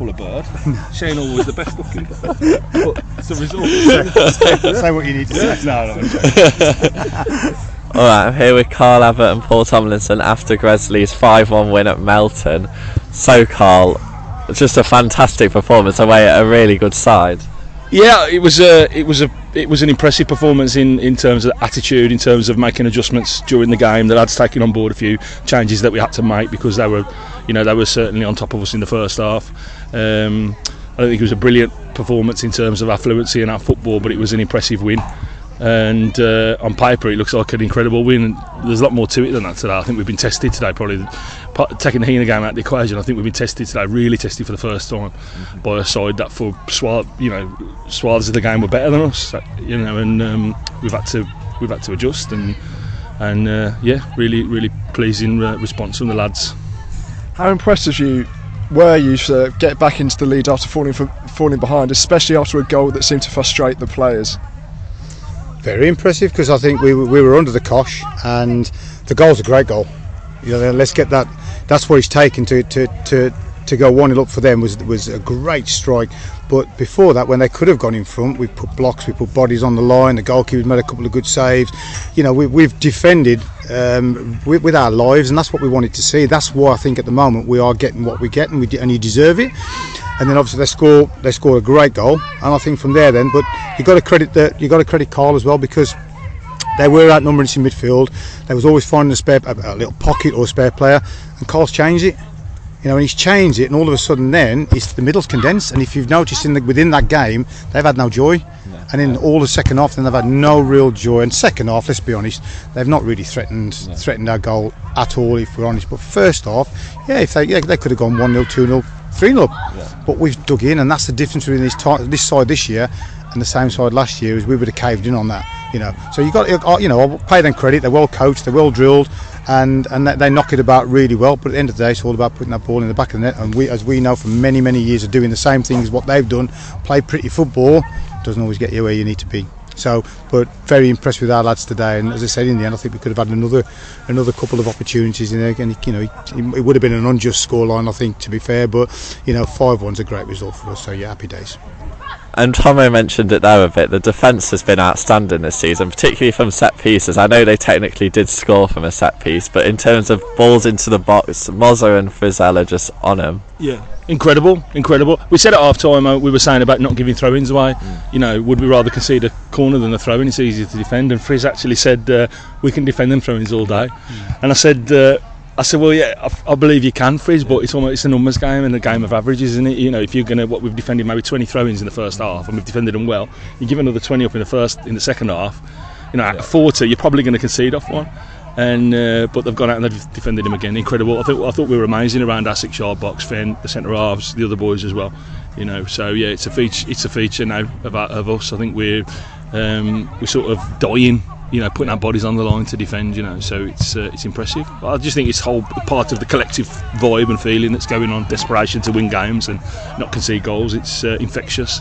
pull a bird. Shane always the best looking bird. But it's a result. Say what you need to say. no, no, no. All right, I'm here with Carl Abbott and Paul Tomlinson after Gresley's 5-1 win at Melton. So, Carl, just a fantastic performance away at a really good side. Yeah, it was a it was a it was an impressive performance in, in terms of attitude, in terms of making adjustments during the game. The lads taking on board a few changes that we had to make because they were, you know, they were certainly on top of us in the first half. Um, I don't think it was a brilliant performance in terms of our fluency and our football, but it was an impressive win. And uh, on paper, it looks like an incredible win. There's a lot more to it than that today. I think we've been tested today, probably taking the Heanor game out of the equation. I think we've been tested today, really tested for the first time mm-hmm. by a side that for swathe, you know, swaths of the game were better than us. You know, and um, we've had to we've had to adjust and and uh, yeah, really really pleasing uh, response from the lads. How impressive you were you to get back into the lead after falling for, falling behind, especially after a goal that seemed to frustrate the players? very impressive because I think we, we were under the cosh and the goal's a great goal. You know, let's get that. That's what he's taken to to to to go one 0 up for them was was a great strike. But before that, when they could have gone in front, we put blocks, we put bodies on the line. The goalkeeper made a couple of good saves. You know, we, we've defended um, with, with, our lives, and that's what we wanted to see. That's why I think at the moment we are getting what we get, and, we, and you deserve it. And then obviously they score they score a great goal and I think from there then but you got to credit the you got to credit Carl as well because they were outnumbering us in midfield. They was always finding a spare a little pocket or a spare player and Carl's changed it you know and he's changed it and all of a sudden then it's the middle's condensed and if you've noticed in the, within that game they've had no joy and in all the second half then they've had no real joy and second half let's be honest they've not really threatened threatened our goal at all if we're honest but first half yeah if they yeah, they could have gone 1-0 2-0 3 0. But we've dug in, and that's the difference between this, t- this side this year and the same side last year is we would have caved in on that. You know, so you got you know I'll pay them credit. They're well coached, they're well drilled, and and they knock it about really well. But at the end of the day, it's all about putting that ball in the back of the net. And we, as we know from many many years of doing the same things what they've done, play pretty football doesn't always get you where you need to be. So, but very impressed with our lads today. And as I said in the end, I think we could have had another another couple of opportunities in there. And you know, it would have been an unjust scoreline, I think, to be fair. But you know, five one's a great result for us. So yeah, happy days. And Tomo mentioned it there a bit. The defence has been outstanding this season, particularly from set pieces. I know they technically did score from a set piece, but in terms of balls into the box, Moza and Frizzell are just on them. Yeah, incredible, incredible. We said at half time, uh, we were saying about not giving throw ins away. Mm. You know, would we rather concede a corner than a throw in? It's easier to defend. And Frizz actually said, uh, we can defend them throw ins all day. Mm. And I said, uh, I said, well, yeah, I, I, believe you can Frizz, but it's almost it's a numbers game and a game of averages, isn't it? You know, if you're gonna what we've defended maybe 20 throw-ins in the first half, and we've defended them well, you give another 20 up in the first in the second half. You know, at 40, you're probably going to concede off one. And uh, but they've gone out and they've defended him again. Incredible. I thought I thought we were amazing around our six-yard box, Finn, the centre halves, the other boys as well. You know, so yeah, it's a feature. It's a feature now of, our, of us. I think we're um, we're sort of dying you know, putting our bodies on the line to defend, you know, so it's uh, it's impressive. I just think it's whole part of the collective vibe and feeling that's going on, desperation to win games and not concede goals. It's uh, infectious,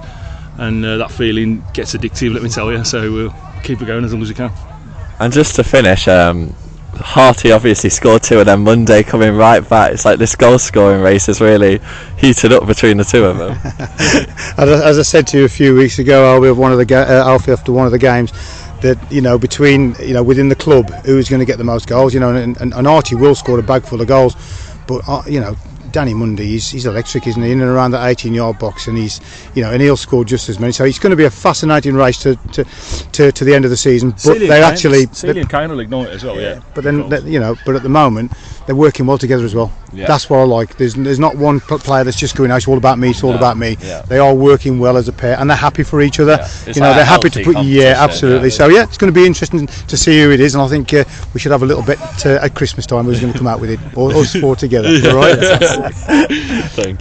and uh, that feeling gets addictive. Let me tell you. So we'll keep it going as long as we can. And just to finish, um, Harty obviously scored two, and then Mundy coming right back. It's like this goal scoring race is really heated up between the two of them. as I said to you a few weeks ago, I'll be one of the ga- uh, Alfie after one of the games that you know between you know within the club who's going to get the most goals you know and, and, and Archie will score a bag full of goals but uh, you know Danny Mundy, he's, he's electric, isn't he? In and around that 18 yard box, and he's, you know, and he'll score just as many. So it's going to be a fascinating race to to, to, to the end of the season. But they actually. And Kane will ignite as well, yeah. yeah. But then, you know, but at the moment, they're working well together as well. Yeah. That's what I like. There's there's not one player that's just going, oh, it's all about me, it's all no. about me. Yeah. They are working well as a pair, and they're happy for each other. You know, like they're happy to put. Yeah, absolutely. So yeah, it's going to be interesting to see who it is, and I think uh, we should have a little bit uh, at Christmas time. Who's going to come out with it, or us four together. All right. Thank